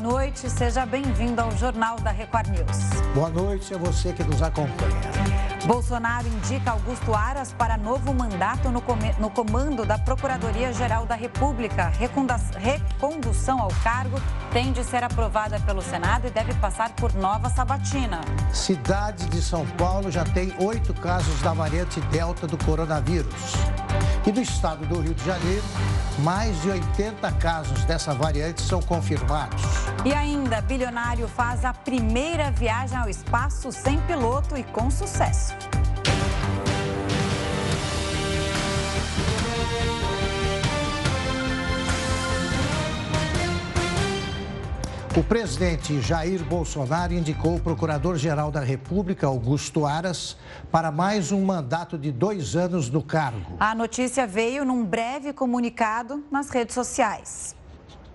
noite, seja bem-vindo ao Jornal da Record News. Boa noite a você que nos acompanha. Bolsonaro indica Augusto Aras para novo mandato no, no comando da Procuradoria-Geral da República. Recondução ao cargo tem de ser aprovada pelo Senado e deve passar por nova sabatina. Cidade de São Paulo já tem oito casos da variante Delta do coronavírus. E do estado do Rio de Janeiro, mais de 80 casos dessa variante são confirmados. E ainda, bilionário faz a primeira viagem ao espaço sem piloto e com sucesso. O presidente Jair Bolsonaro indicou o procurador-geral da República, Augusto Aras, para mais um mandato de dois anos no cargo. A notícia veio num breve comunicado nas redes sociais.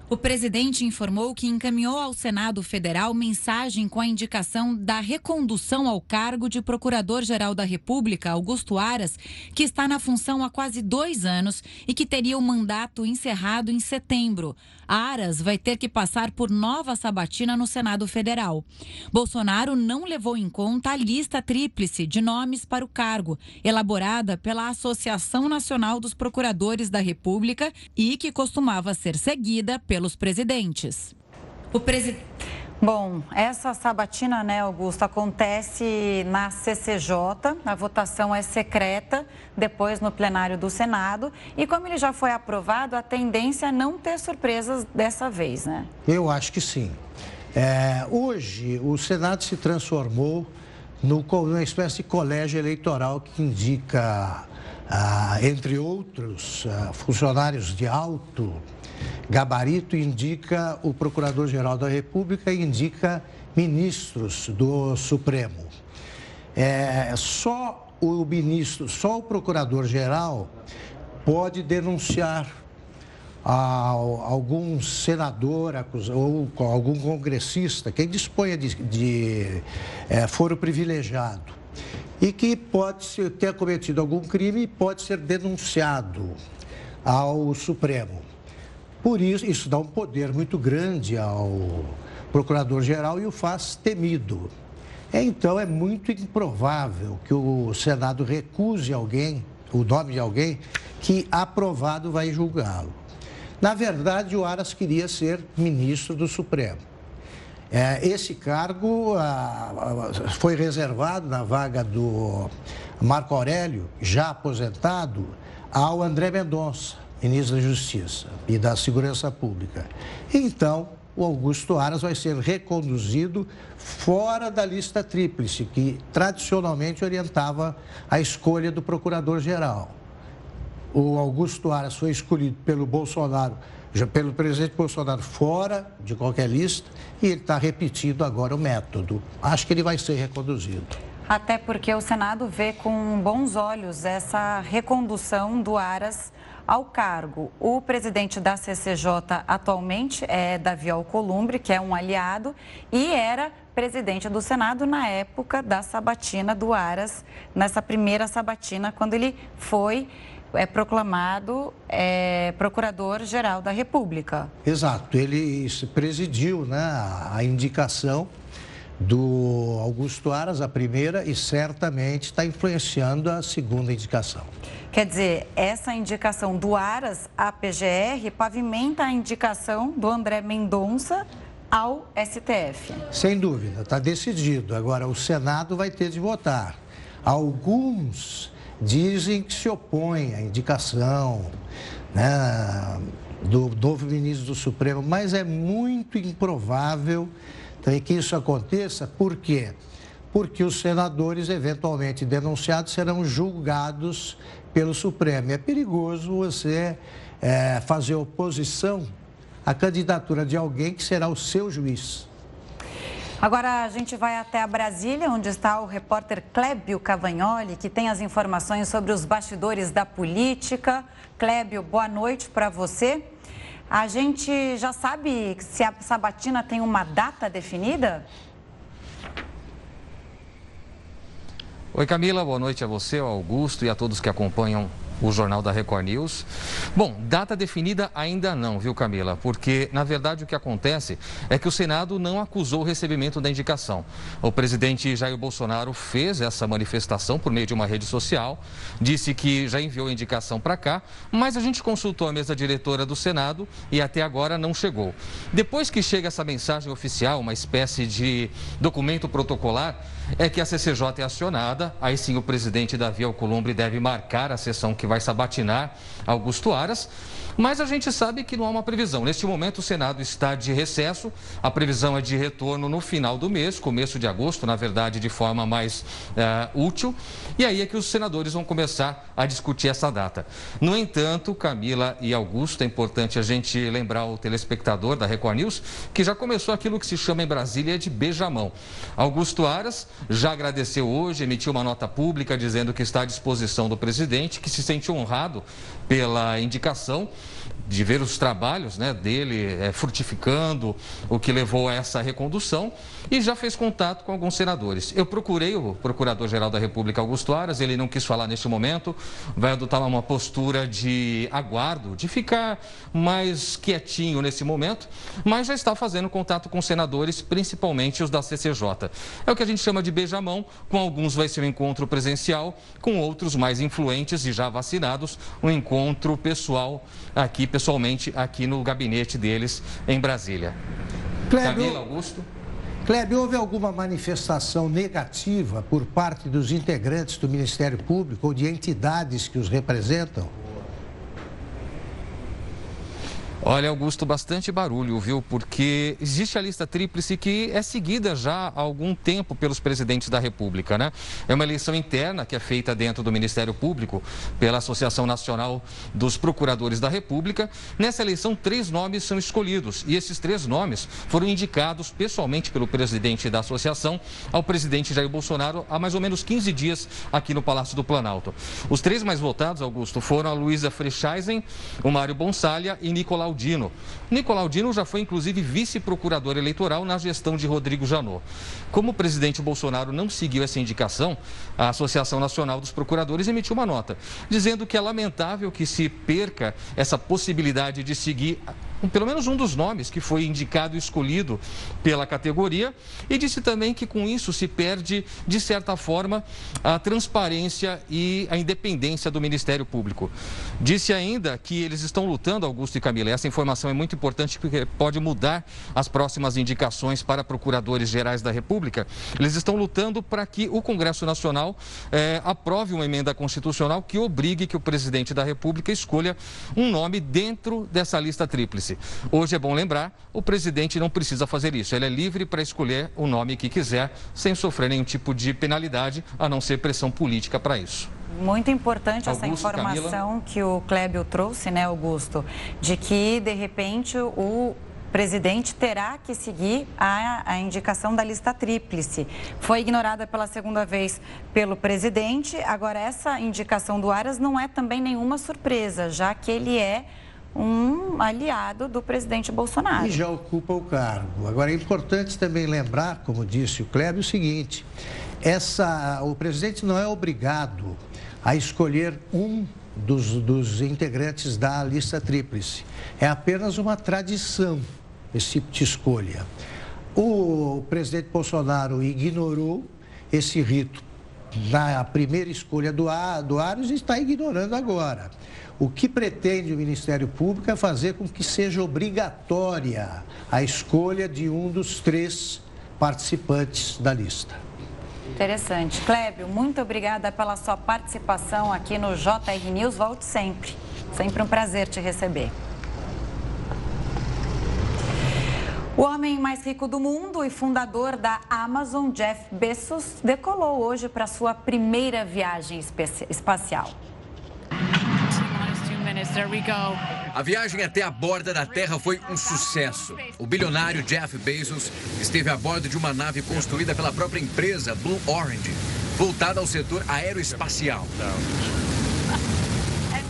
O presidente informou que encaminhou ao Senado Federal mensagem com a indicação da recondução ao cargo de Procurador-Geral da República, Augusto Aras, que está na função há quase dois anos e que teria o mandato encerrado em setembro. Aras vai ter que passar por nova sabatina no Senado Federal. Bolsonaro não levou em conta a lista tríplice de nomes para o cargo, elaborada pela Associação Nacional dos Procuradores da República e que costumava ser seguida pelos presidentes. O presidente. Bom, essa sabatina, né, Augusto, acontece na CCJ, a votação é secreta, depois no plenário do Senado. E como ele já foi aprovado, a tendência é não ter surpresas dessa vez, né? Eu acho que sim. É, hoje, o Senado se transformou no, numa espécie de colégio eleitoral que indica, ah, entre outros, ah, funcionários de alto gabarito indica o Procurador-Geral da República e indica ministros do Supremo. É, só o ministro, só o Procurador-Geral pode denunciar a algum senador ou algum congressista, quem disponha de, de é, foro privilegiado e que pode ter cometido algum crime e pode ser denunciado ao Supremo. Por isso, isso dá um poder muito grande ao procurador-geral e o faz temido. Então, é muito improvável que o Senado recuse alguém, o nome de alguém, que aprovado vai julgá-lo. Na verdade, o Aras queria ser ministro do Supremo. É, esse cargo ah, foi reservado na vaga do Marco Aurélio, já aposentado, ao André Mendonça ministro da Justiça e da Segurança Pública. Então, o Augusto Aras vai ser reconduzido fora da lista tríplice, que tradicionalmente orientava a escolha do procurador-geral. O Augusto Aras foi escolhido pelo Bolsonaro, pelo presidente Bolsonaro, fora de qualquer lista, e ele está repetindo agora o método. Acho que ele vai ser reconduzido. Até porque o Senado vê com bons olhos essa recondução do Aras ao cargo. O presidente da CCJ atualmente é Davi Alcolumbre, que é um aliado, e era presidente do Senado na época da sabatina do Aras, nessa primeira sabatina, quando ele foi é, proclamado é, Procurador-Geral da República. Exato, ele presidiu né, a indicação do Augusto Aras, a primeira, e certamente está influenciando a segunda indicação. Quer dizer, essa indicação do Aras à PGR pavimenta a indicação do André Mendonça ao STF. Sem dúvida, está decidido. Agora, o Senado vai ter de votar. Alguns dizem que se opõem à indicação né, do novo ministro do Supremo, mas é muito improvável que isso aconteça. Por quê? Porque os senadores, eventualmente denunciados, serão julgados pelo Supremo. É perigoso você é, fazer oposição à candidatura de alguém que será o seu juiz. Agora a gente vai até a Brasília, onde está o repórter Clébio Cavagnoli, que tem as informações sobre os bastidores da política. Clébio, boa noite para você. A gente já sabe se a sabatina tem uma data definida? Oi Camila, boa noite a você, ao Augusto e a todos que acompanham o Jornal da Record News. Bom, data definida ainda não, viu, Camila? Porque, na verdade, o que acontece é que o Senado não acusou o recebimento da indicação. O presidente Jair Bolsonaro fez essa manifestação por meio de uma rede social, disse que já enviou a indicação para cá, mas a gente consultou a mesa diretora do Senado e até agora não chegou. Depois que chega essa mensagem oficial, uma espécie de documento protocolar, é que a CCJ é acionada, aí sim o presidente Davi Alcolumbre deve marcar a sessão que vai sabatinar Augusto Aras. Mas a gente sabe que não há uma previsão. Neste momento, o Senado está de recesso. A previsão é de retorno no final do mês, começo de agosto, na verdade, de forma mais uh, útil. E aí é que os senadores vão começar a discutir essa data. No entanto, Camila e Augusto, é importante a gente lembrar o telespectador da Record News que já começou aquilo que se chama em Brasília de beijamão. Augusto Aras já agradeceu hoje, emitiu uma nota pública dizendo que está à disposição do presidente, que se sente honrado pela indicação de ver os trabalhos né, dele é, frutificando, o que levou a essa recondução, e já fez contato com alguns senadores. Eu procurei o Procurador-Geral da República, Augusto Aras, ele não quis falar neste momento, vai adotar uma postura de aguardo, de ficar mais quietinho nesse momento, mas já está fazendo contato com senadores, principalmente os da CCJ. É o que a gente chama de beijamão, com alguns vai ser um encontro presencial, com outros mais influentes e já vacinados, um encontro pessoal aqui pessoalmente aqui no gabinete deles em Brasília. Clébio, Camila Augusto. Kleber, houve alguma manifestação negativa por parte dos integrantes do Ministério Público ou de entidades que os representam? Olha, Augusto, bastante barulho, viu? Porque existe a lista tríplice que é seguida já há algum tempo pelos presidentes da República, né? É uma eleição interna que é feita dentro do Ministério Público pela Associação Nacional dos Procuradores da República. Nessa eleição, três nomes são escolhidos e esses três nomes foram indicados pessoalmente pelo presidente da associação ao presidente Jair Bolsonaro há mais ou menos 15 dias aqui no Palácio do Planalto. Os três mais votados, Augusto, foram a Luísa Frechaisen, o Mário Bonsalha e Nicolau Dino. Nicolau Dino já foi, inclusive, vice-procurador eleitoral na gestão de Rodrigo Janot. Como o presidente Bolsonaro não seguiu essa indicação, a Associação Nacional dos Procuradores emitiu uma nota, dizendo que é lamentável que se perca essa possibilidade de seguir pelo menos um dos nomes que foi indicado e escolhido pela categoria, e disse também que com isso se perde, de certa forma, a transparência e a independência do Ministério Público. Disse ainda que eles estão lutando, Augusto e Camila, essa informação é muito importante porque pode mudar as próximas indicações para procuradores gerais da República. Eles estão lutando para que o Congresso Nacional eh, aprove uma emenda constitucional que obrigue que o presidente da República escolha um nome dentro dessa lista tríplice. Hoje é bom lembrar, o presidente não precisa fazer isso. Ele é livre para escolher o nome que quiser, sem sofrer nenhum tipo de penalidade, a não ser pressão política para isso. Muito importante Augusto, essa informação Camila. que o Clébio trouxe, né, Augusto? De que, de repente, o presidente terá que seguir a, a, indicação da lista tríplice. Foi ignorada pela segunda vez pelo presidente. Agora, essa indicação do Aras não é também nenhuma surpresa, já que ele é um aliado do presidente Bolsonaro. E já ocupa o cargo. Agora, é importante também lembrar, como disse o Kleber, o seguinte: essa, o presidente não é obrigado a escolher um dos, dos integrantes da lista tríplice. É apenas uma tradição esse tipo de escolha. O presidente Bolsonaro ignorou esse rito na primeira escolha do, do Aros está ignorando agora. O que pretende o Ministério Público é fazer com que seja obrigatória a escolha de um dos três participantes da lista. Interessante. Clébio, muito obrigada pela sua participação aqui no JR News. Volte sempre. Sempre um prazer te receber. O homem mais rico do mundo e fundador da Amazon, Jeff Bezos, decolou hoje para sua primeira viagem espacial. A viagem até a borda da Terra foi um sucesso. O bilionário Jeff Bezos esteve a bordo de uma nave construída pela própria empresa Blue Orange, voltada ao setor aeroespacial.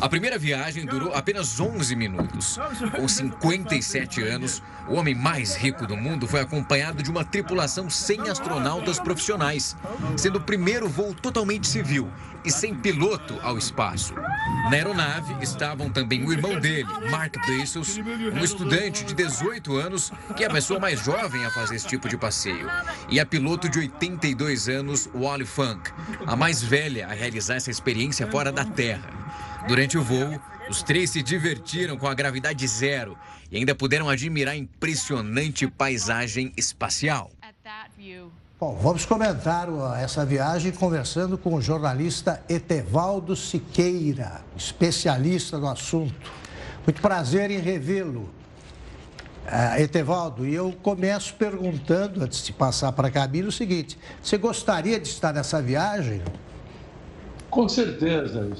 A primeira viagem durou apenas 11 minutos. Com 57 anos, o homem mais rico do mundo foi acompanhado de uma tripulação sem astronautas profissionais, sendo o primeiro voo totalmente civil e sem piloto ao espaço. Na aeronave estavam também o irmão dele, Mark Bezos, um estudante de 18 anos, que é a pessoa mais jovem a fazer esse tipo de passeio, e a piloto de 82 anos, Wally Funk, a mais velha a realizar essa experiência fora da Terra. Durante o voo, os três se divertiram com a gravidade zero e ainda puderam admirar a impressionante paisagem espacial. Bom, vamos comentar essa viagem conversando com o jornalista Etevaldo Siqueira, especialista no assunto. Muito prazer em revê-lo. Uh, Etevaldo, e eu começo perguntando, antes de passar para a Camila, o seguinte: você gostaria de estar nessa viagem? Com certeza.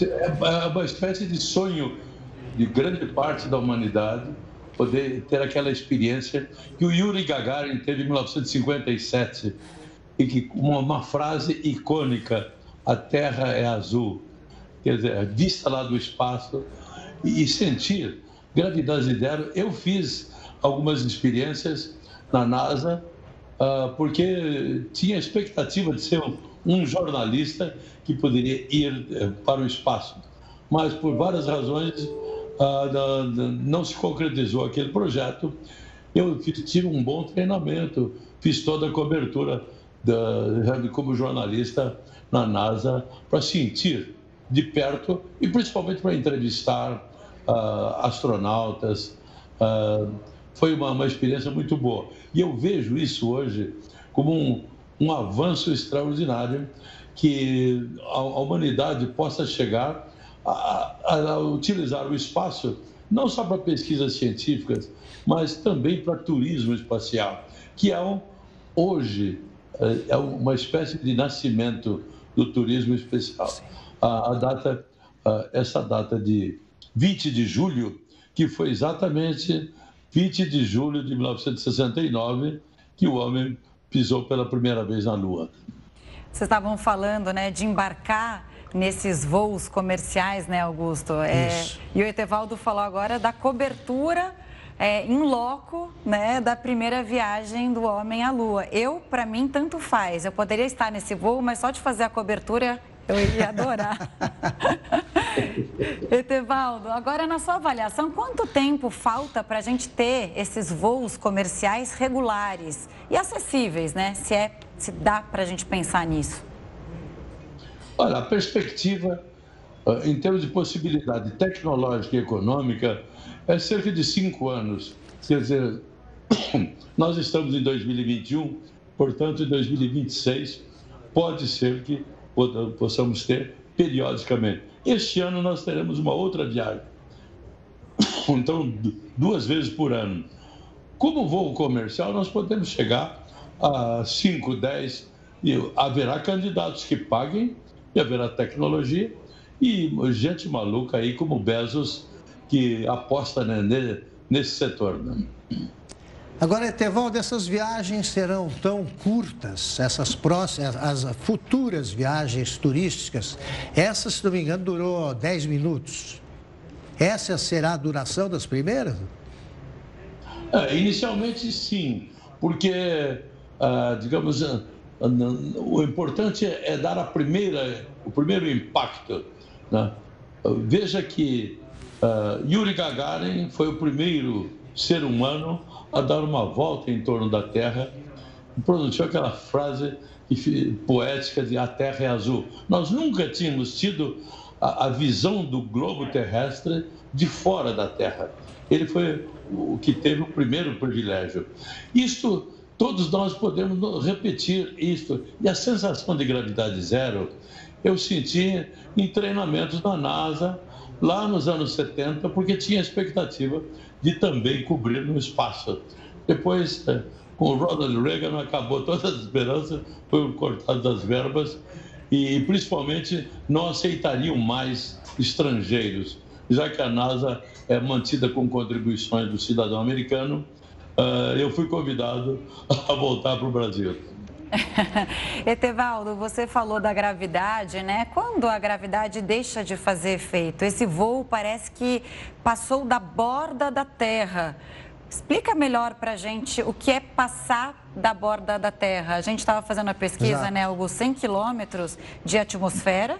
É uma espécie de sonho de grande parte da humanidade poder ter aquela experiência que o Yuri Gagarin teve em 1957 e que uma, uma frase icônica: a Terra é azul. Quer dizer, vista lá do espaço e, e sentir gravidade zero. Eu fiz algumas experiências na NASA uh, porque tinha a expectativa de ser um, um jornalista que poderia ir uh, para o espaço. Mas por várias razões não se concretizou aquele projeto. Eu tive um bom treinamento, fiz toda a cobertura da, como jornalista na NASA para sentir de perto e principalmente para entrevistar uh, astronautas. Uh, foi uma, uma, experiência muito boa. E eu vejo isso hoje como um, um avanço extraordinário que a, a humanidade possa chegar a, a utilizar o espaço não só para pesquisas científicas, mas também para turismo espacial, que é um, hoje é, é uma espécie de nascimento do turismo espacial. A, a data, a, essa data de 20 de julho, que foi exatamente 20 de julho de 1969 que o homem pisou pela primeira vez na Lua. Vocês estavam falando, né, de embarcar nesses voos comerciais, né, Augusto? É, e o Etevaldo falou agora da cobertura é, em loco, né, da primeira viagem do homem à Lua. Eu, para mim, tanto faz. Eu poderia estar nesse voo, mas só de fazer a cobertura eu iria adorar. Etevaldo, agora na sua avaliação, quanto tempo falta para a gente ter esses voos comerciais regulares e acessíveis, né? Se, é, se dá para a gente pensar nisso. Olha, a perspectiva, ah, em termos de possibilidade tecnológica e econômica, é cerca de cinco anos. Quer dizer, nós estamos em 2021, portanto, em 2026, pode ser que possamos ter periodicamente. Este ano nós teremos uma outra viagem. Então, duas vezes por ano. Como voo comercial, nós podemos chegar a 5, 10 e haverá candidatos que paguem e haverá tecnologia e gente maluca aí como Bezos que aposta né, nesse setor. Né? Agora, Etevaldo, essas viagens serão tão curtas, essas próximas, as futuras viagens turísticas, essa, se não me engano, durou 10 minutos. Essa será a duração das primeiras? É, inicialmente, sim, porque, ah, digamos, o importante é dar a primeira, o primeiro impacto. Né? Veja que uh, Yuri Gagarin foi o primeiro ser humano a dar uma volta em torno da Terra e pronunciou aquela frase poética de a Terra é azul. Nós nunca tínhamos tido a, a visão do globo terrestre de fora da Terra. Ele foi o que teve o primeiro privilégio. Isto Todos nós podemos repetir isto. E a sensação de gravidade zero eu senti em treinamentos da NASA lá nos anos 70, porque tinha a expectativa de também cobrir no espaço. Depois, eh, com o Ronald Reagan, acabou toda a esperança, foi cortado as verbas e principalmente não aceitariam mais estrangeiros, já que a NASA é mantida com contribuições do cidadão americano eu fui convidado a voltar para o Brasil. Etevaldo, você falou da gravidade, né? Quando a gravidade deixa de fazer efeito? Esse voo parece que passou da borda da Terra. Explica melhor para a gente o que é passar da borda da Terra. A gente estava fazendo a pesquisa, Exato. né, Hugo? 100 quilômetros de atmosfera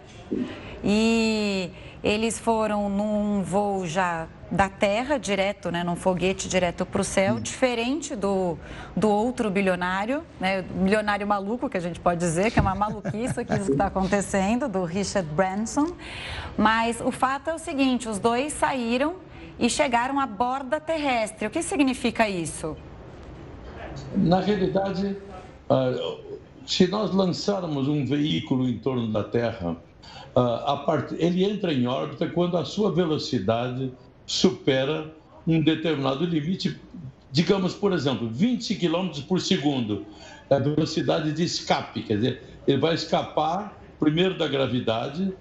e eles foram num voo já da Terra, direto, né, num foguete direto para o céu, hum. diferente do, do outro bilionário, né, bilionário maluco, que a gente pode dizer, que é uma maluquice que está acontecendo, do Richard Branson. Mas o fato é o seguinte, os dois saíram e chegaram à borda terrestre. O que significa isso? Na realidade, ah, se nós lançarmos um veículo em torno da Terra, ah, ele entra em órbita quando a sua velocidade supera um determinado limite, digamos, por exemplo, 20 km por segundo, é a velocidade de escape, quer dizer, ele vai escapar primeiro da gravidade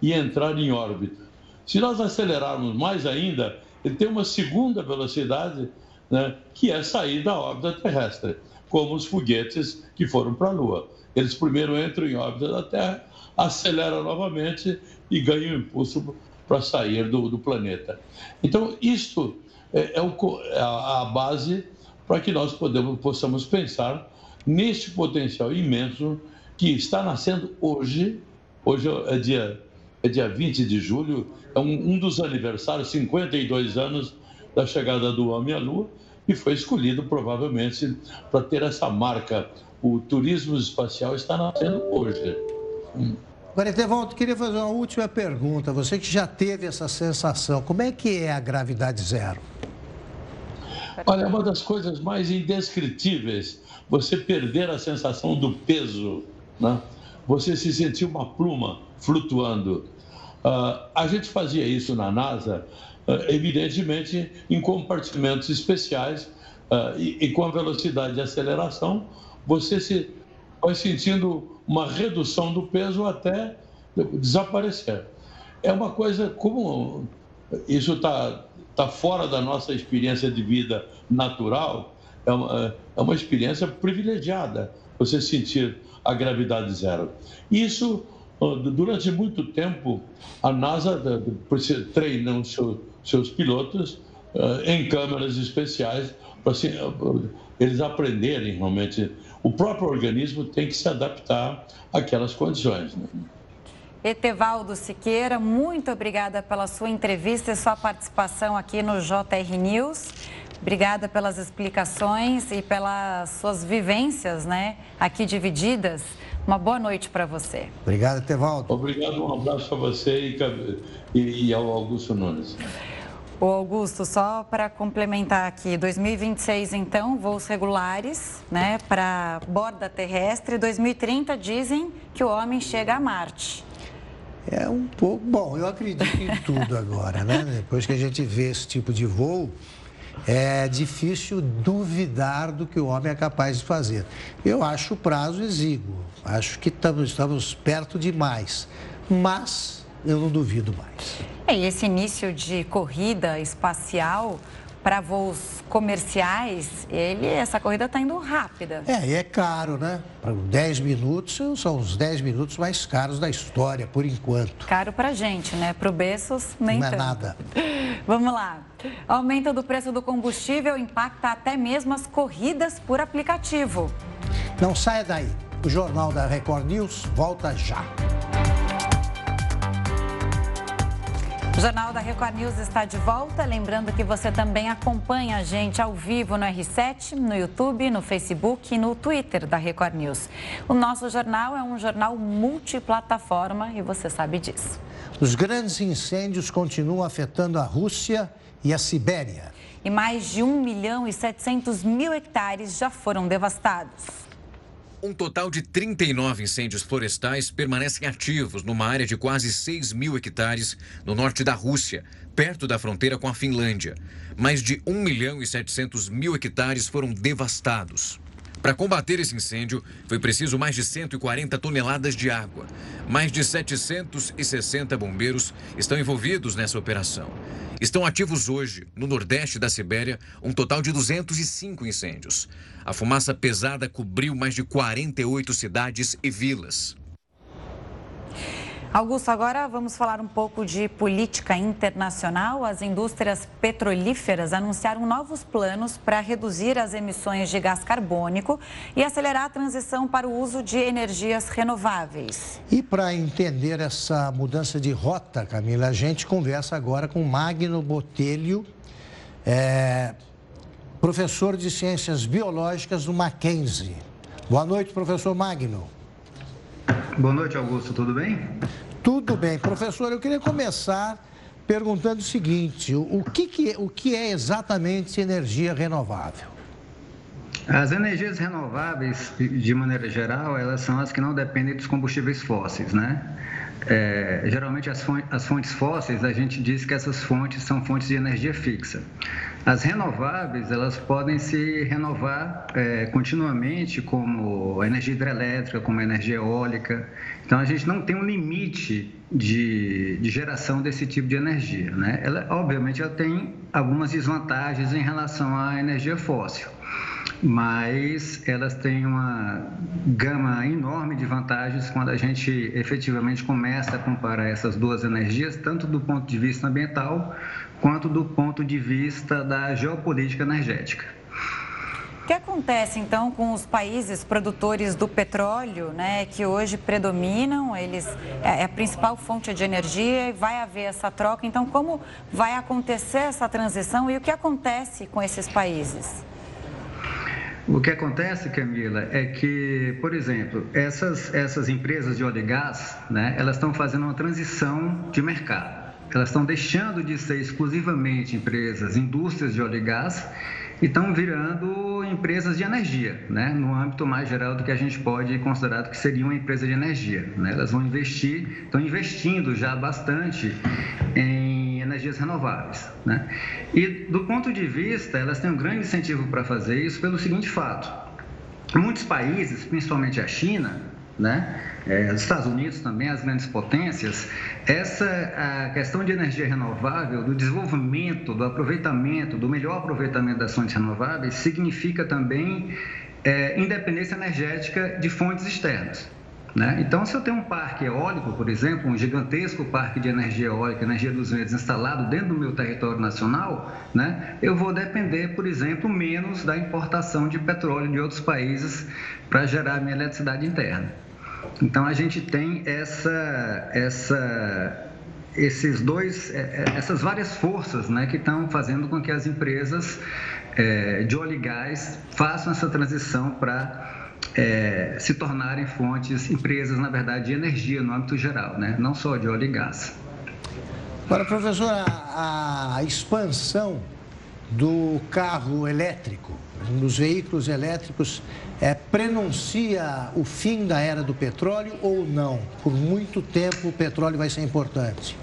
e entrar em órbita. Se nós acelerarmos mais ainda, ele tem uma segunda velocidade, né, que é sair da órbita terrestre, como os foguetes que foram para a Lua. Eles primeiro entram em órbita da Terra, aceleram novamente e ganham impulso para sair do, do, planeta. Então, isto é, é, o, é a, base para que nós podemos, possamos pensar neste potencial imenso que está nascendo hoje. Hoje é dia é dia 20 de julho, é um, um dos aniversários, 52 anos da chegada do homem à Lua, e foi escolhido provavelmente para ter essa marca. O turismo espacial está nascendo hoje. Agora, Etevaldo, queria fazer uma última pergunta. Você que já teve essa sensação, como é que é a gravidade zero? Olha, é uma das coisas mais indescritíveis você perder a sensação do peso, né? você se sentir uma pluma flutuando. Uh, a gente fazia isso na NASA, uh, evidentemente, em compartimentos especiais uh, e, e, com a velocidade de aceleração, você se vai sentindo uma redução do peso até desaparecer. É uma coisa como isso está tá fora da nossa experiência de vida natural, é uma, é uma experiência privilegiada você sentir a gravidade zero. Isso, durante muito tempo, a NASA treina os seus pilotos em câmeras especiais para eles aprenderem realmente. O próprio organismo tem que se adaptar àquelas condições. Né? Etevaldo Siqueira, muito obrigada pela sua entrevista e sua participação aqui no JR News. Obrigada pelas explicações e pelas suas vivências, né, aqui divididas. Uma boa noite para você. Obrigado, Tevaldo. Obrigado, um abraço para você e, e ao Augusto Nunes. O Augusto, só para complementar aqui, 2026 então, voos regulares, né, para borda terrestre. 2030 dizem que o homem chega a Marte. É um pouco bom. Eu acredito em tudo agora, né? Depois que a gente vê esse tipo de voo, é difícil duvidar do que o homem é capaz de fazer. Eu acho o prazo exíguo, acho que estamos, estamos perto demais, mas eu não duvido mais. É, e esse início de corrida espacial para voos comerciais, ele, essa corrida está indo rápida. É, e é caro, né? Para 10 minutos, são os 10 minutos mais caros da história, por enquanto. Caro para gente, né? Para o Bessos, nem Não tanto. é nada. Vamos lá. Aumento do preço do combustível impacta até mesmo as corridas por aplicativo. Não saia daí. O Jornal da Record News volta já. O Jornal da Record News está de volta. Lembrando que você também acompanha a gente ao vivo no R7, no YouTube, no Facebook e no Twitter da Record News. O nosso jornal é um jornal multiplataforma e você sabe disso. Os grandes incêndios continuam afetando a Rússia e a Sibéria. E mais de 1 milhão e 700 mil hectares já foram devastados. Um total de 39 incêndios florestais permanecem ativos numa área de quase 6 mil hectares no norte da Rússia, perto da fronteira com a Finlândia. Mais de 1 milhão e 700 mil hectares foram devastados. Para combater esse incêndio, foi preciso mais de 140 toneladas de água. Mais de 760 bombeiros estão envolvidos nessa operação. Estão ativos hoje, no nordeste da Sibéria, um total de 205 incêndios. A fumaça pesada cobriu mais de 48 cidades e vilas. Augusto, agora vamos falar um pouco de política internacional. As indústrias petrolíferas anunciaram novos planos para reduzir as emissões de gás carbônico e acelerar a transição para o uso de energias renováveis. E para entender essa mudança de rota, Camila, a gente conversa agora com Magno Botelho, é, professor de Ciências Biológicas do Mackenzie. Boa noite, professor Magno. Boa noite, Augusto. Tudo bem? Tudo bem. Professor, eu queria começar perguntando o seguinte: o que, que, o que é exatamente energia renovável? As energias renováveis, de maneira geral, elas são as que não dependem dos combustíveis fósseis, né? É, geralmente as fontes, as fontes fósseis, a gente diz que essas fontes são fontes de energia fixa. As renováveis, elas podem se renovar é, continuamente, como energia hidrelétrica, como energia eólica. Então, a gente não tem um limite de, de geração desse tipo de energia. Né? Ela, obviamente, ela tem algumas desvantagens em relação à energia fóssil mas elas têm uma gama enorme de vantagens quando a gente efetivamente começa a comparar essas duas energias, tanto do ponto de vista ambiental quanto do ponto de vista da geopolítica energética. O que acontece então com os países produtores do petróleo, né, que hoje predominam, eles é, é a principal fonte de energia e vai haver essa troca. Então, como vai acontecer essa transição e o que acontece com esses países? O que acontece, Camila, é que, por exemplo, essas, essas empresas de óleo e gás, né, elas estão fazendo uma transição de mercado. Elas estão deixando de ser exclusivamente empresas, indústrias de óleo e gás, e estão virando empresas de energia, né? no âmbito mais geral do que a gente pode considerar que seria uma empresa de energia. Né? Elas vão investir, estão investindo já bastante em energias renováveis. Né? E do ponto de vista, elas têm um grande incentivo para fazer isso pelo seguinte fato: muitos países, principalmente a China, né? É, os Estados Unidos também, as grandes potências, essa a questão de energia renovável, do desenvolvimento, do aproveitamento, do melhor aproveitamento das fontes renováveis, significa também é, independência energética de fontes externas. Né? Então, se eu tenho um parque eólico, por exemplo, um gigantesco parque de energia eólica, energia dos ventos instalado dentro do meu território nacional, né? eu vou depender, por exemplo, menos da importação de petróleo de outros países para gerar minha eletricidade interna. Então a gente tem essa, essa, esses dois, é, é, essas várias forças né, que estão fazendo com que as empresas é, de óleo e gás façam essa transição para é, se tornarem fontes, empresas, na verdade, de energia no âmbito geral, né? não só de óleo e gás. Agora, professor, a, a expansão do carro elétrico, dos veículos elétricos, é, prenuncia o fim da era do petróleo ou não? Por muito tempo o petróleo vai ser importante.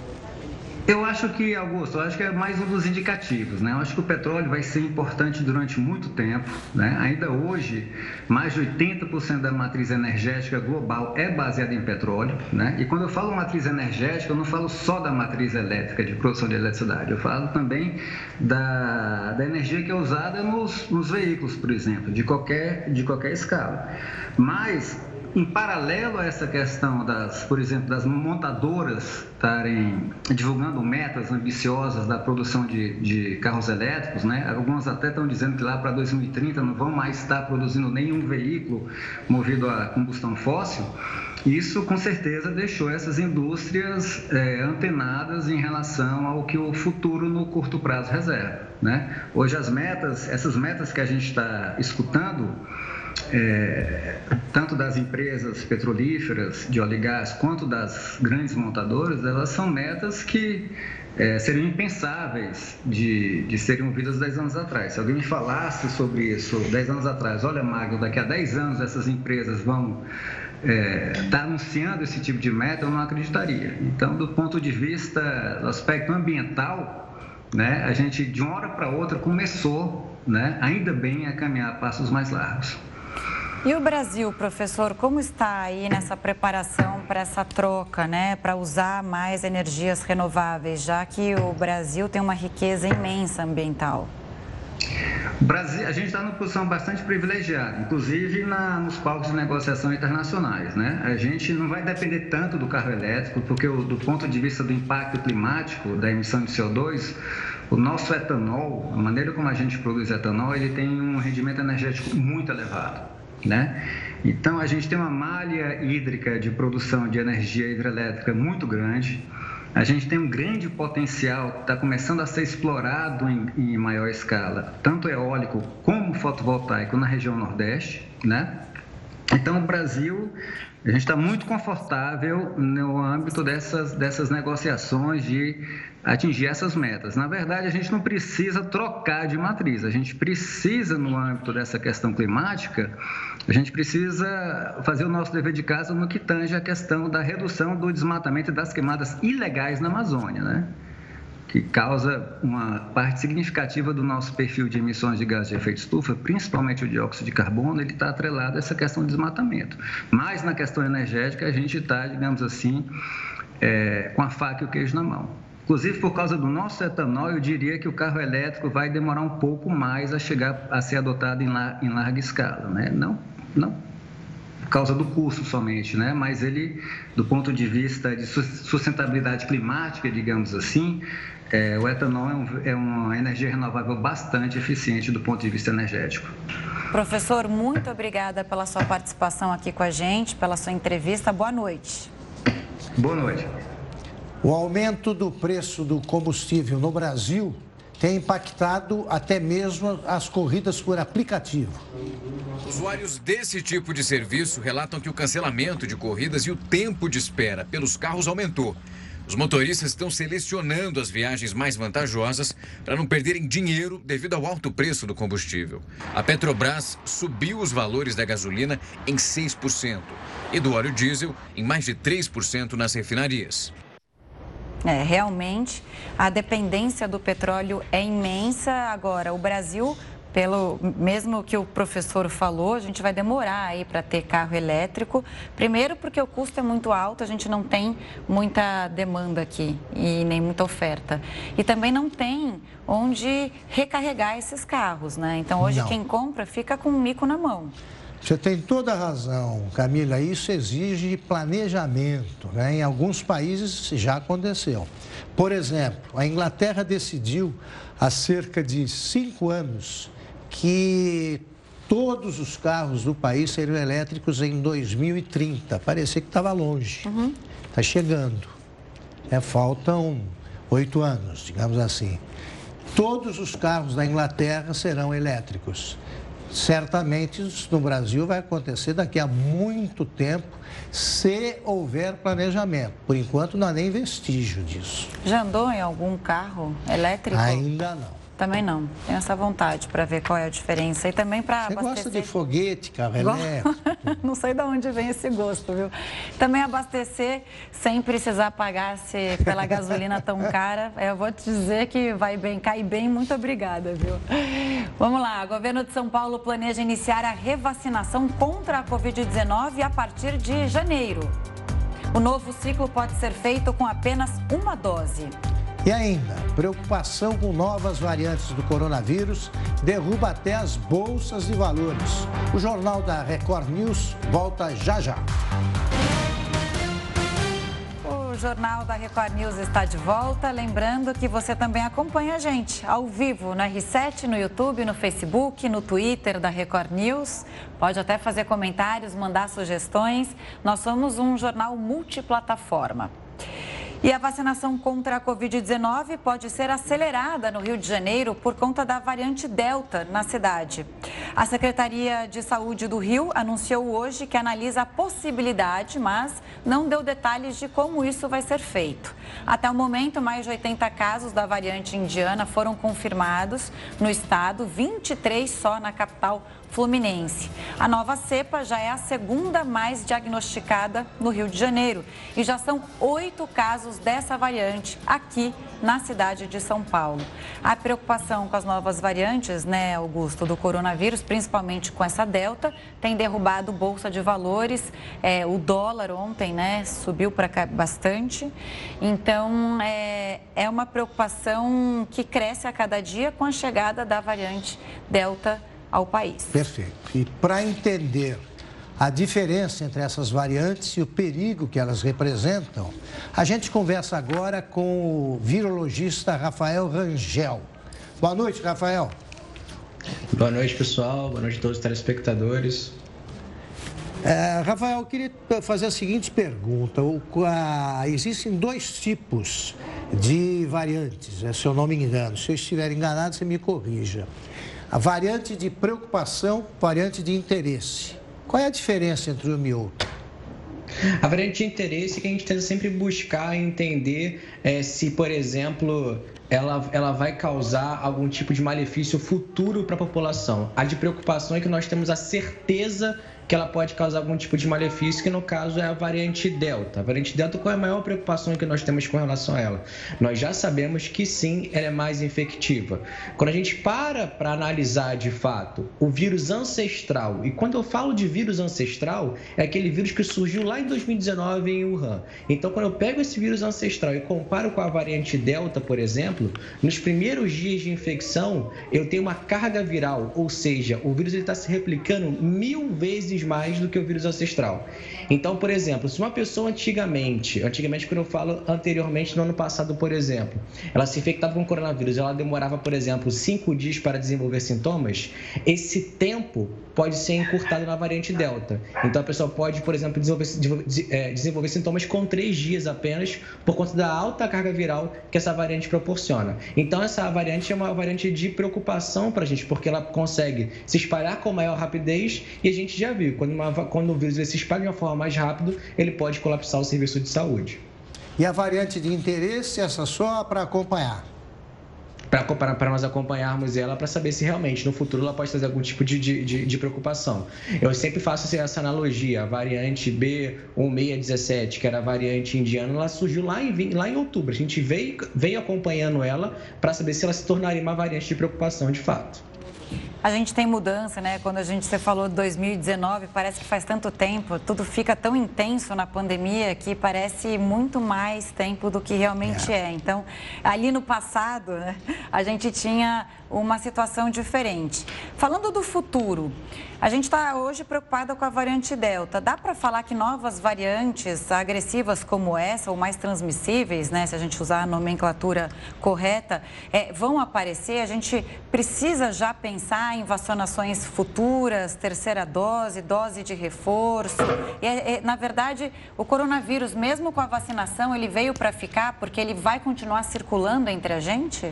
Eu acho que, Augusto, eu acho que é mais um dos indicativos, né? Eu acho que o petróleo vai ser importante durante muito tempo, né? Ainda hoje, mais de 80% da matriz energética global é baseada em petróleo, né? E quando eu falo matriz energética, eu não falo só da matriz elétrica, de produção de eletricidade, eu falo também da, da energia que é usada nos, nos veículos, por exemplo, de qualquer, de qualquer escala. Mas em paralelo a essa questão das, por exemplo, das montadoras estarem divulgando metas ambiciosas da produção de, de carros elétricos, né? Algumas até estão dizendo que lá para 2030 não vão mais estar produzindo nenhum veículo movido a combustão fóssil. Isso com certeza deixou essas indústrias é, antenadas em relação ao que o futuro no curto prazo reserva. Né? Hoje as metas, essas metas que a gente está escutando, é, tanto das empresas petrolíferas de óleo e gás quanto das grandes montadoras, elas são metas que é, seriam impensáveis de, de serem ouvidas 10 anos atrás. Se alguém me falasse sobre isso 10 anos atrás, olha, Magno, daqui a 10 anos essas empresas vão estar é, tá anunciando esse tipo de meta, eu não acreditaria. Então, do ponto de vista do aspecto ambiental, né, a gente de uma hora para outra começou, né, ainda bem, a caminhar passos mais largos. E o Brasil, professor, como está aí nessa preparação para essa troca, né, para usar mais energias renováveis, já que o Brasil tem uma riqueza imensa ambiental? Brasil, a gente está numa posição bastante privilegiada, inclusive na, nos palcos de negociação internacionais. Né? A gente não vai depender tanto do carro elétrico, porque o, do ponto de vista do impacto climático, da emissão de CO2, o nosso etanol, a maneira como a gente produz etanol, ele tem um rendimento energético muito elevado. Né? Então, a gente tem uma malha hídrica de produção de energia hidrelétrica muito grande. A gente tem um grande potencial que está começando a ser explorado em, em, maior escala, tanto eólico como fotovoltaico na região Nordeste, né? Então, o Brasil, a gente está muito confortável no âmbito dessas, dessas negociações de atingir essas metas. Na verdade, a gente não precisa trocar de matriz, a gente precisa, no âmbito dessa questão climática, a gente precisa fazer o nosso dever de casa no que tange a questão da redução do desmatamento e das queimadas ilegais na Amazônia, né? que causa uma parte significativa do nosso perfil de emissões de gás de efeito estufa, principalmente o dióxido de carbono, ele está atrelado a essa questão do desmatamento. Mas na questão energética, a gente está, digamos assim, é, com a faca e o queijo na mão. Inclusive, por causa do nosso etanol, eu diria que o carro elétrico vai demorar um pouco mais a chegar a ser adotado em, lar, em larga escala, né? Não não por causa do custo somente, né? Mas ele, do ponto de vista de sustentabilidade climática, digamos assim, é, o etanol é, um, é uma energia renovável bastante eficiente do ponto de vista energético. Professor, muito obrigada pela sua participação aqui com a gente, pela sua entrevista. Boa noite. Boa noite. O aumento do preço do combustível no Brasil tem impactado até mesmo as corridas por aplicativo. Usuários desse tipo de serviço relatam que o cancelamento de corridas e o tempo de espera pelos carros aumentou. Os motoristas estão selecionando as viagens mais vantajosas para não perderem dinheiro devido ao alto preço do combustível. A Petrobras subiu os valores da gasolina em 6% e do óleo diesel em mais de 3% nas refinarias. É, realmente, a dependência do petróleo é imensa. Agora, o Brasil, pelo mesmo que o professor falou, a gente vai demorar aí para ter carro elétrico. Primeiro, porque o custo é muito alto, a gente não tem muita demanda aqui e nem muita oferta. E também não tem onde recarregar esses carros, né? Então, hoje, não. quem compra fica com um mico na mão. Você tem toda a razão, Camila. Isso exige planejamento. Né? Em alguns países já aconteceu. Por exemplo, a Inglaterra decidiu há cerca de cinco anos que todos os carros do país seriam elétricos em 2030. Parecia que estava longe. Está uhum. Tá chegando. É, faltam oito anos, digamos assim. Todos os carros da Inglaterra serão elétricos certamente isso no Brasil vai acontecer daqui a muito tempo, se houver planejamento. Por enquanto, não há nem vestígio disso. Já andou em algum carro elétrico? Ainda não. Também não. Tenho essa vontade para ver qual é a diferença. E também para abastecer... Você gosta de foguete, carro elétrico? não sei de onde vem esse gosto, viu? Também abastecer sem precisar pagar se pela gasolina tão cara. Eu vou te dizer que vai bem, cai bem. Muito obrigada, viu? Vamos lá. O governo de São Paulo planeja iniciar a revacinação contra a Covid-19 a partir de janeiro. O novo ciclo pode ser feito com apenas uma dose. E ainda, preocupação com novas variantes do coronavírus derruba até as bolsas de valores. O Jornal da Record News volta já já. O Jornal da Record News está de volta. Lembrando que você também acompanha a gente ao vivo no R7, no YouTube, no Facebook, no Twitter da Record News. Pode até fazer comentários, mandar sugestões. Nós somos um jornal multiplataforma. E a vacinação contra a Covid-19 pode ser acelerada no Rio de Janeiro por conta da variante Delta na cidade. A Secretaria de Saúde do Rio anunciou hoje que analisa a possibilidade, mas não deu detalhes de como isso vai ser feito. Até o momento, mais de 80 casos da variante indiana foram confirmados no estado, 23 só na capital Fluminense. A nova cepa já é a segunda mais diagnosticada no Rio de Janeiro e já são oito casos dessa variante aqui na cidade de São Paulo. A preocupação com as novas variantes, né, Augusto, do coronavírus, principalmente com essa delta, tem derrubado bolsa de valores. É, o dólar ontem, né, subiu para bastante. Então, é, é uma preocupação que cresce a cada dia com a chegada da variante delta ao país. Perfeito. E para entender a diferença entre essas variantes e o perigo que elas representam, a gente conversa agora com o virologista Rafael Rangel. Boa noite, Rafael. Boa noite, pessoal. Boa noite a todos os telespectadores. É, Rafael, eu queria fazer a seguinte pergunta. O, a, existem dois tipos de variantes, né, se eu não me engano. Se eu estiver enganado, você me corrija. A variante de preocupação, variante de interesse. Qual é a diferença entre um e outro? A variante de interesse é que a gente tenta sempre buscar entender é, se, por exemplo, ela, ela vai causar algum tipo de malefício futuro para a população. A de preocupação é que nós temos a certeza que ela pode causar algum tipo de malefício, que no caso é a variante Delta. A variante Delta, qual é a maior preocupação que nós temos com relação a ela? Nós já sabemos que sim, ela é mais infectiva. Quando a gente para para analisar de fato o vírus ancestral, e quando eu falo de vírus ancestral, é aquele vírus que surgiu lá em 2019 em Wuhan. Então, quando eu pego esse vírus ancestral e comparo com a variante Delta, por exemplo, nos primeiros dias de infecção, eu tenho uma carga viral, ou seja, o vírus está se replicando mil vezes vezes mais do que o vírus ancestral. Então, por exemplo, se uma pessoa antigamente, antigamente quando eu falo anteriormente, no ano passado, por exemplo, ela se infectava com coronavírus, ela demorava, por exemplo, cinco dias para desenvolver sintomas, esse tempo pode ser encurtado na variante Delta. Então, a pessoa pode, por exemplo, desenvolver, é, desenvolver sintomas com três dias apenas, por conta da alta carga viral que essa variante proporciona. Então, essa variante é uma variante de preocupação para a gente, porque ela consegue se espalhar com maior rapidez e a gente já viu, quando, uma, quando o vírus se espalha de uma forma mais rápido, ele pode colapsar o serviço de saúde. E a variante de interesse, essa só para acompanhar? para nós acompanharmos ela para saber se realmente no futuro ela pode trazer algum tipo de, de, de, preocupação. Eu sempre faço essa analogia, a variante B1617, que era a variante indiana, ela surgiu lá em, lá em outubro. A gente veio, veio acompanhando ela para saber se ela se tornaria uma variante de preocupação de fato. A gente tem mudança, né? Quando a gente você falou de 2019, parece que faz tanto tempo, tudo fica tão intenso na pandemia que parece muito mais tempo do que realmente é. é. Então, ali no passado, né, a gente tinha uma situação diferente. Falando do futuro, a gente está hoje preocupada com a variante Delta. Dá para falar que novas variantes agressivas como essa, ou mais transmissíveis, né, se a gente usar a nomenclatura correta, é, vão aparecer? A gente precisa já pensar em vacinações futuras, terceira dose, dose de reforço. E, é, na verdade, o coronavírus, mesmo com a vacinação, ele veio para ficar porque ele vai continuar circulando entre a gente?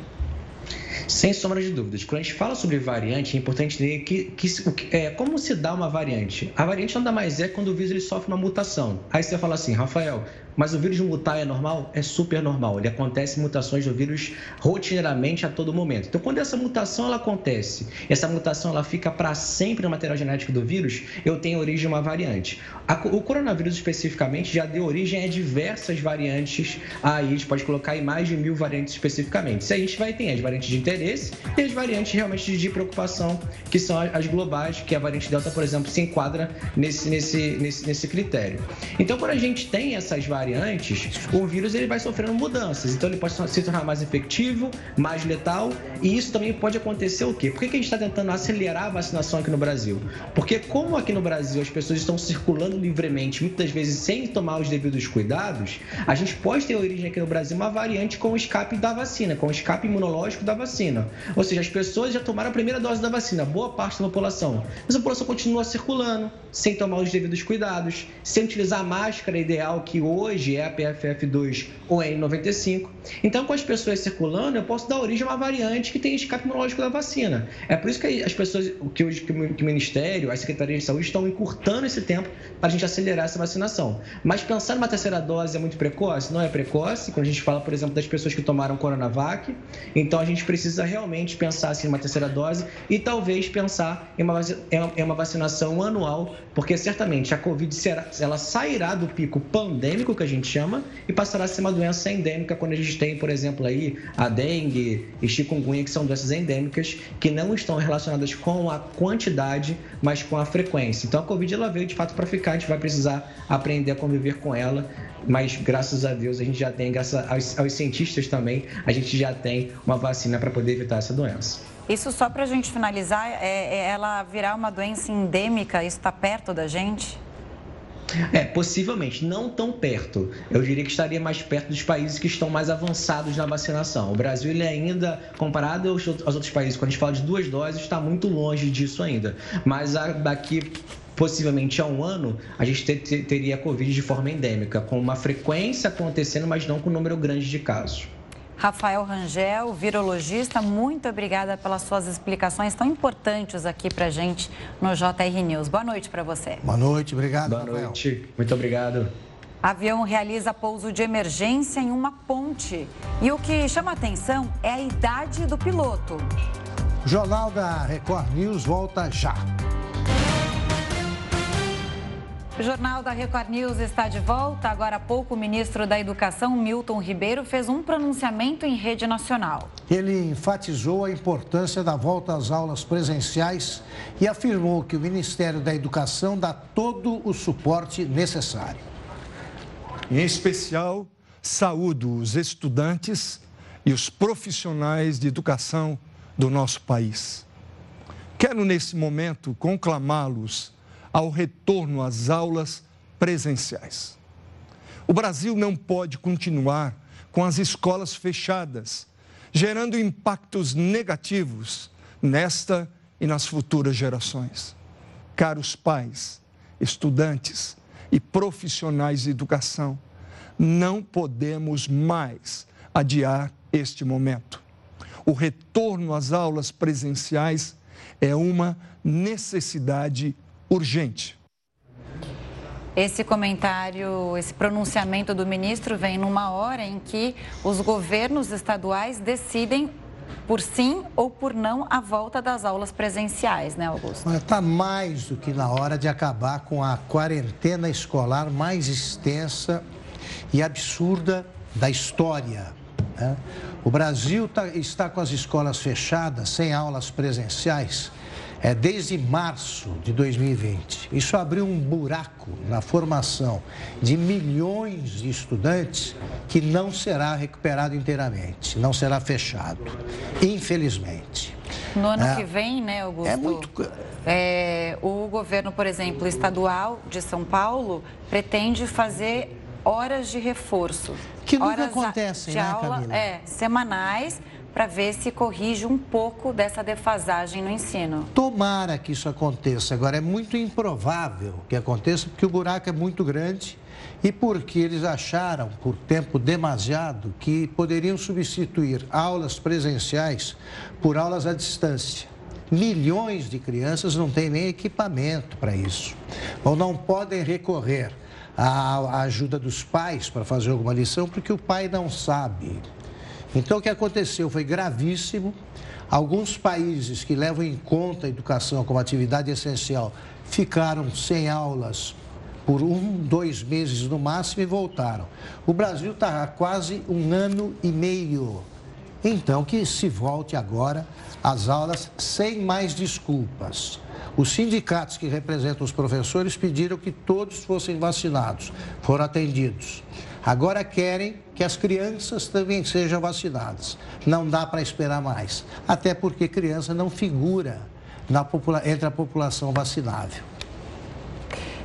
Sem sombra de dúvidas. Quando a gente fala sobre variante, é importante entender que, que é, como se dá uma variante. A variante nada mais é quando o vírus ele sofre uma mutação. Aí você fala assim, Rafael, mas o vírus mutar é normal? É super normal. Ele acontece mutações do vírus rotineiramente a todo momento. Então, quando essa mutação ela acontece, essa mutação ela fica para sempre no material genético do vírus, eu tenho origem uma variante. o coronavírus especificamente já deu origem a diversas variantes. Aí a gente pode colocar em mais de mil variantes especificamente. Se a gente vai ter as variantes de interesse e as variantes realmente de preocupação, que são as globais, que a variante Delta, por exemplo, se enquadra nesse, nesse, nesse, nesse critério. Então, quando a gente tem essas variantes, variantes, o vírus ele vai sofrendo mudanças. Então ele pode se tornar mais efetivo, mais letal, e isso também pode acontecer o quê? Por que, que a gente está tentando acelerar a vacinação aqui no Brasil? Porque como aqui no Brasil as pessoas estão circulando livremente, muitas vezes sem tomar os devidos cuidados, a gente pode ter origem aqui no Brasil uma variante com o escape da vacina, com o escape imunológico da vacina. Ou seja, as pessoas já tomaram a primeira dose da vacina, boa parte da população, mas a população continua circulando, sem tomar os devidos cuidados, sem utilizar a máscara ideal que hoje hoje é a PFF2 ou N95. Então, com as pessoas circulando, eu posso dar origem a uma variante que tem escape imunológico da vacina. É por isso que as pessoas, que hoje que o Ministério, as secretarias de saúde estão encurtando esse tempo para a gente acelerar essa vacinação. Mas pensar numa terceira dose é muito precoce? Não é precoce, quando a gente fala, por exemplo, das pessoas que tomaram Coronavac. Então, a gente precisa realmente pensar assim, numa terceira dose e talvez pensar em uma, em uma vacinação anual, porque certamente a Covid será, ela sairá do pico pandêmico, que a gente chama, e passará a ser uma doença endêmica quando a gente tem, por exemplo, aí a dengue e chikungunya, que são doenças endêmicas que não estão relacionadas com a quantidade, mas com a frequência. Então a Covid ela veio de fato para ficar, a gente vai precisar aprender a conviver com ela, mas graças a Deus a gente já tem, graças aos, aos cientistas também, a gente já tem uma vacina para poder evitar essa doença. Isso só para a gente finalizar, é, é ela virar uma doença endêmica, isso está perto da gente? É, possivelmente, não tão perto. Eu diria que estaria mais perto dos países que estão mais avançados na vacinação. O Brasil, ele ainda, comparado aos, outros países, quando a gente fala de duas doses, está muito longe disso ainda. Mas daqui possivelmente há um ano, a gente ter, teria a Covid de forma endêmica, com uma frequência acontecendo, mas não com um número grande de casos. Rafael Rangel, virologista, muito obrigada pelas suas explicações tão importantes aqui para gente no JR News. Boa noite para você. Boa noite, obrigado. Boa Rafael. noite, muito obrigado. Avião realiza pouso de emergência em uma ponte. E o que chama atenção é a idade do piloto. O Jornal da Record News volta já. O Jornal da Record News está de volta. Agora há pouco, o ministro da Educação, Milton Ribeiro, fez um pronunciamento em rede nacional. Ele enfatizou a importância da volta às aulas presenciais e afirmou que o Ministério da Educação dá todo o suporte necessário. Em especial, saúdo os estudantes e os profissionais de educação do nosso país. Quero, nesse momento, conclamá-los ao retorno às aulas presenciais. O Brasil não pode continuar com as escolas fechadas, gerando impactos negativos nesta e nas futuras gerações. Caros pais, estudantes e profissionais de educação, não podemos mais adiar este momento. O retorno às aulas presenciais é uma necessidade urgente. Esse comentário, esse pronunciamento do ministro vem numa hora em que os governos estaduais decidem por sim ou por não a volta das aulas presenciais, né, Augusto? Está mais do que na hora de acabar com a quarentena escolar mais extensa e absurda da história. Né? O Brasil tá, está com as escolas fechadas, sem aulas presenciais, é, desde março de 2020. Isso abriu um buraco na formação de milhões de estudantes que não será recuperado inteiramente, não será fechado, infelizmente. No ano é, que vem, né, Augusto? É muito. É, o governo, por exemplo, estadual de São Paulo pretende fazer horas de reforço. Que nunca horas acontecem, de né, aula, Camila? É, semanais para ver se corrige um pouco dessa defasagem no ensino. Tomara que isso aconteça. Agora, é muito improvável que aconteça, porque o buraco é muito grande e porque eles acharam, por tempo demasiado, que poderiam substituir aulas presenciais por aulas à distância. Milhões de crianças não têm nem equipamento para isso, ou não podem recorrer à ajuda dos pais para fazer alguma lição, porque o pai não sabe. Então, o que aconteceu foi gravíssimo. Alguns países que levam em conta a educação como atividade essencial ficaram sem aulas por um, dois meses no máximo e voltaram. O Brasil está há quase um ano e meio. Então, que se volte agora às aulas sem mais desculpas. Os sindicatos que representam os professores pediram que todos fossem vacinados, foram atendidos. Agora querem que as crianças também sejam vacinadas. Não dá para esperar mais, até porque criança não figura entre a população vacinável.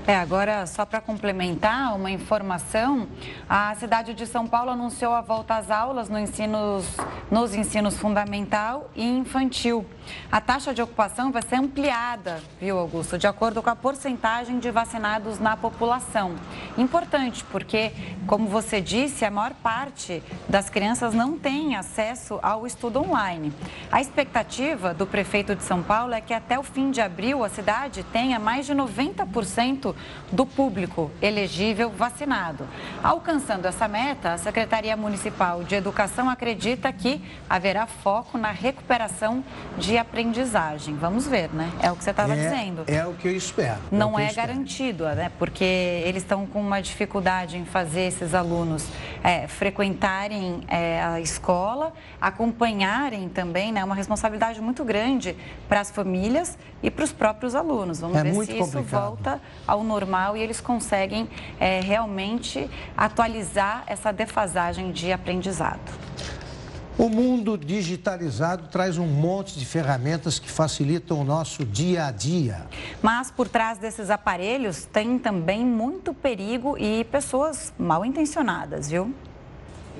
É, agora, só para complementar uma informação, a cidade de São Paulo anunciou a volta às aulas no ensinos, nos ensinos fundamental e infantil. A taxa de ocupação vai ser ampliada, viu, Augusto, de acordo com a porcentagem de vacinados na população. Importante, porque, como você disse, a maior parte das crianças não tem acesso ao estudo online. A expectativa do prefeito de São Paulo é que até o fim de abril a cidade tenha mais de 90% do público elegível vacinado. Alcançando essa meta, a Secretaria Municipal de Educação acredita que haverá foco na recuperação de aprendizagem. Vamos ver, né? É o que você estava é, dizendo. É o que eu espero. É Não é, é garantido, né? Porque eles estão com uma dificuldade em fazer esses alunos é, frequentarem é, a escola, acompanharem também, né? Uma responsabilidade muito grande para as famílias e para os próprios alunos. Vamos é ver se isso volta ao normal e eles conseguem é, realmente atualizar essa defasagem de aprendizado. O mundo digitalizado traz um monte de ferramentas que facilitam o nosso dia a dia. Mas por trás desses aparelhos tem também muito perigo e pessoas mal intencionadas, viu?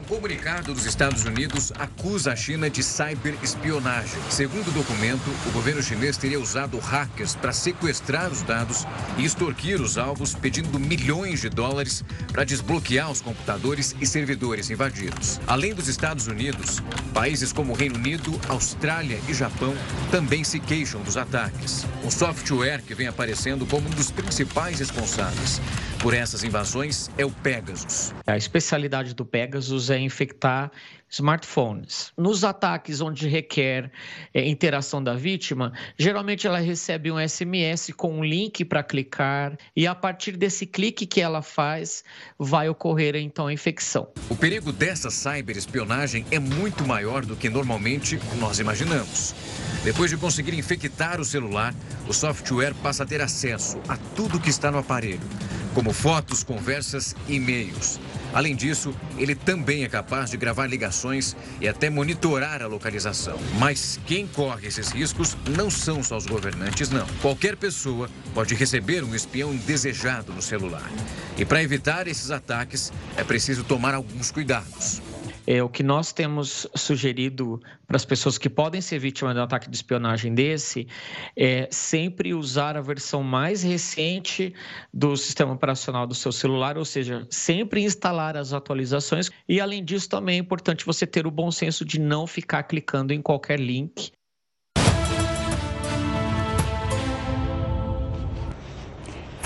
Comunicado dos Estados Unidos acusa a China de cyberespionagem. Segundo o documento, o governo chinês teria usado hackers para sequestrar os dados e extorquir os alvos, pedindo milhões de dólares para desbloquear os computadores e servidores invadidos. Além dos Estados Unidos, países como Reino Unido, Austrália e Japão também se queixam dos ataques. Um software que vem aparecendo como um dos principais responsáveis por essas invasões é o Pegasus. A especialidade do Pegasus é infectar smartphones. Nos ataques onde requer é, interação da vítima, geralmente ela recebe um SMS com um link para clicar e a partir desse clique que ela faz, vai ocorrer então a infecção. O perigo dessa cyberespionagem é muito maior do que normalmente nós imaginamos. Depois de conseguir infectar o celular, o software passa a ter acesso a tudo que está no aparelho, como fotos, conversas e e-mails. Além disso, ele também é capaz de gravar ligações e até monitorar a localização. Mas quem corre esses riscos não são só os governantes, não. Qualquer pessoa pode receber um espião indesejado no celular. E para evitar esses ataques, é preciso tomar alguns cuidados. É, o que nós temos sugerido para as pessoas que podem ser vítimas de um ataque de espionagem desse é sempre usar a versão mais recente do sistema operacional do seu celular, ou seja, sempre instalar as atualizações. E, além disso, também é importante você ter o bom senso de não ficar clicando em qualquer link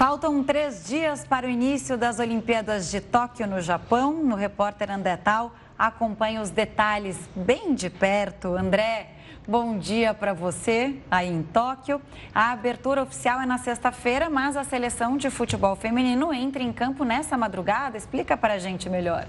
Faltam três dias para o início das Olimpíadas de Tóquio, no Japão. No repórter Andetal, acompanha os detalhes bem de perto. André, bom dia para você aí em Tóquio. A abertura oficial é na sexta-feira, mas a seleção de futebol feminino entra em campo nessa madrugada. Explica para a gente melhor.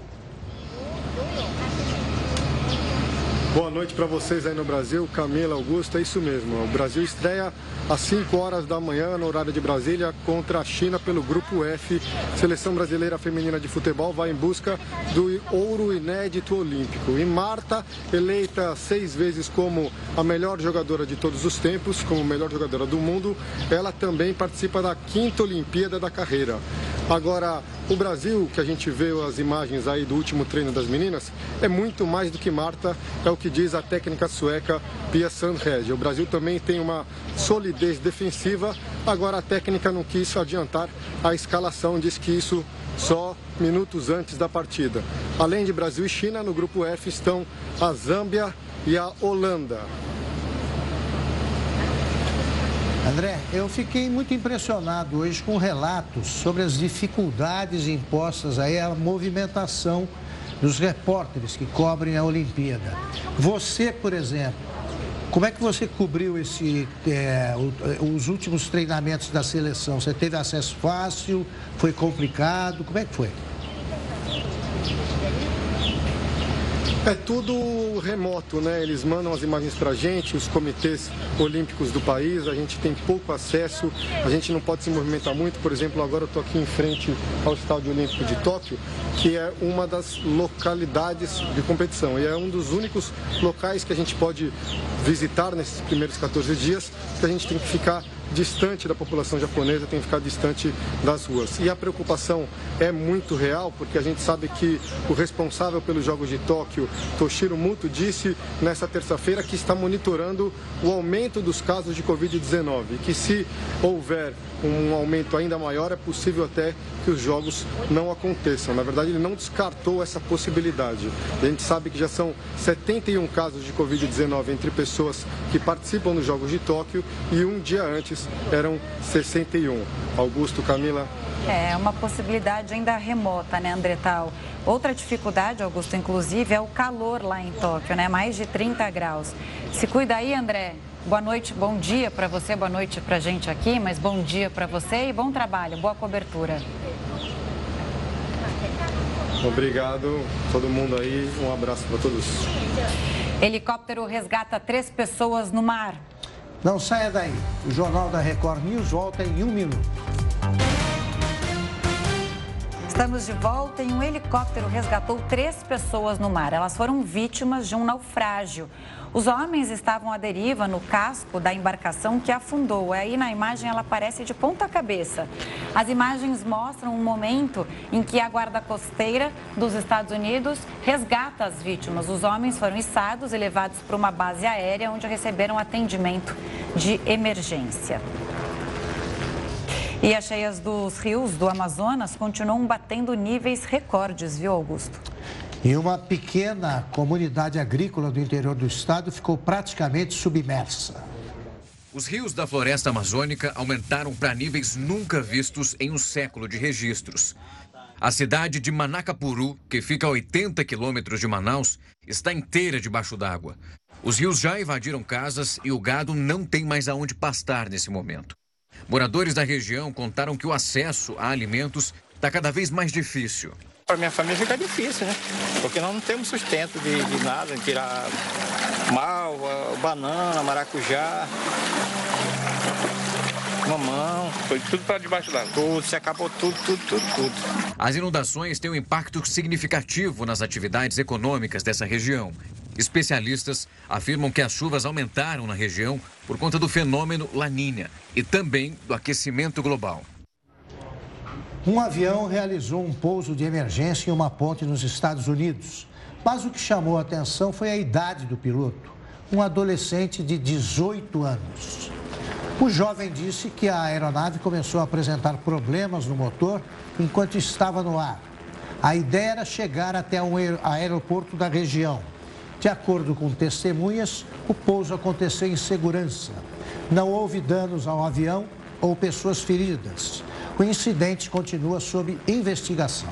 Boa noite para vocês aí no Brasil, Camila, Augusto, é isso mesmo. O Brasil estreia às 5 horas da manhã, no horário de Brasília, contra a China pelo Grupo F. Seleção brasileira feminina de futebol vai em busca do ouro inédito olímpico. E Marta, eleita seis vezes como a melhor jogadora de todos os tempos, como melhor jogadora do mundo, ela também participa da quinta Olimpíada da carreira. Agora, o Brasil, que a gente vê as imagens aí do último treino das meninas, é muito mais do que Marta, é o que diz a técnica sueca Pia Sandhage. O Brasil também tem uma solidez defensiva, agora a técnica não quis adiantar a escalação, diz que isso só minutos antes da partida. Além de Brasil e China, no grupo F estão a Zâmbia e a Holanda. André, eu fiquei muito impressionado hoje com relatos sobre as dificuldades impostas aí à movimentação dos repórteres que cobrem a Olimpíada. Você, por exemplo, como é que você cobriu esse, é, os últimos treinamentos da seleção? Você teve acesso fácil? Foi complicado? Como é que foi? É tudo remoto, né? Eles mandam as imagens para a gente, os comitês olímpicos do país, a gente tem pouco acesso, a gente não pode se movimentar muito. Por exemplo, agora eu estou aqui em frente ao Estádio Olímpico de Tóquio, que é uma das localidades de competição e é um dos únicos locais que a gente pode visitar nesses primeiros 14 dias, que a gente tem que ficar distante da população japonesa, tem ficado distante das ruas. E a preocupação é muito real, porque a gente sabe que o responsável pelos Jogos de Tóquio, Toshiro Muto, disse nessa terça-feira que está monitorando o aumento dos casos de Covid-19 e que se houver um aumento ainda maior, é possível até que os jogos não aconteçam. Na verdade, ele não descartou essa possibilidade. A gente sabe que já são 71 casos de Covid-19 entre pessoas que participam dos Jogos de Tóquio e um dia antes eram 61. Augusto, Camila. É uma possibilidade ainda remota, né, Andretal? Outra dificuldade, Augusto, inclusive, é o calor lá em Tóquio, né? Mais de 30 graus. Se cuida aí, André. Boa noite, bom dia para você, boa noite para a gente aqui, mas bom dia para você e bom trabalho, boa cobertura. Obrigado, todo mundo aí, um abraço para todos. Helicóptero resgata três pessoas no mar. Não saia daí, o Jornal da Record News volta em um minuto. Estamos de volta e um helicóptero resgatou três pessoas no mar. Elas foram vítimas de um naufrágio. Os homens estavam à deriva no casco da embarcação que afundou. Aí na imagem ela aparece de ponta cabeça. As imagens mostram um momento em que a guarda costeira dos Estados Unidos resgata as vítimas. Os homens foram içados e levados para uma base aérea onde receberam atendimento de emergência. E as cheias dos rios do Amazonas continuam batendo níveis recordes, viu, Augusto? E uma pequena comunidade agrícola do interior do estado ficou praticamente submersa. Os rios da floresta amazônica aumentaram para níveis nunca vistos em um século de registros. A cidade de Manacapuru, que fica a 80 quilômetros de Manaus, está inteira debaixo d'água. Os rios já invadiram casas e o gado não tem mais aonde pastar nesse momento. Moradores da região contaram que o acesso a alimentos está cada vez mais difícil. Para minha família fica difícil, né? Porque nós não temos sustento de, de nada, tirar malva, banana, maracujá, mamão. Foi tudo para debaixo d'água? Tudo, se acabou tudo, tudo, tudo, tudo. As inundações têm um impacto significativo nas atividades econômicas dessa região. Especialistas afirmam que as chuvas aumentaram na região por conta do fenômeno Laninha e também do aquecimento global. Um avião realizou um pouso de emergência em uma ponte nos Estados Unidos. Mas o que chamou a atenção foi a idade do piloto, um adolescente de 18 anos. O jovem disse que a aeronave começou a apresentar problemas no motor enquanto estava no ar. A ideia era chegar até um aeroporto da região. De acordo com testemunhas, o pouso aconteceu em segurança. Não houve danos ao avião ou pessoas feridas. O incidente continua sob investigação.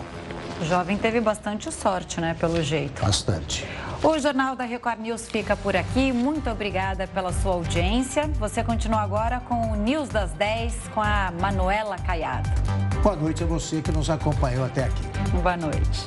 O jovem teve bastante sorte, né, pelo jeito. Bastante. O Jornal da Record News fica por aqui. Muito obrigada pela sua audiência. Você continua agora com o News das 10 com a Manuela Caiado. Boa noite a você que nos acompanhou até aqui. Boa noite.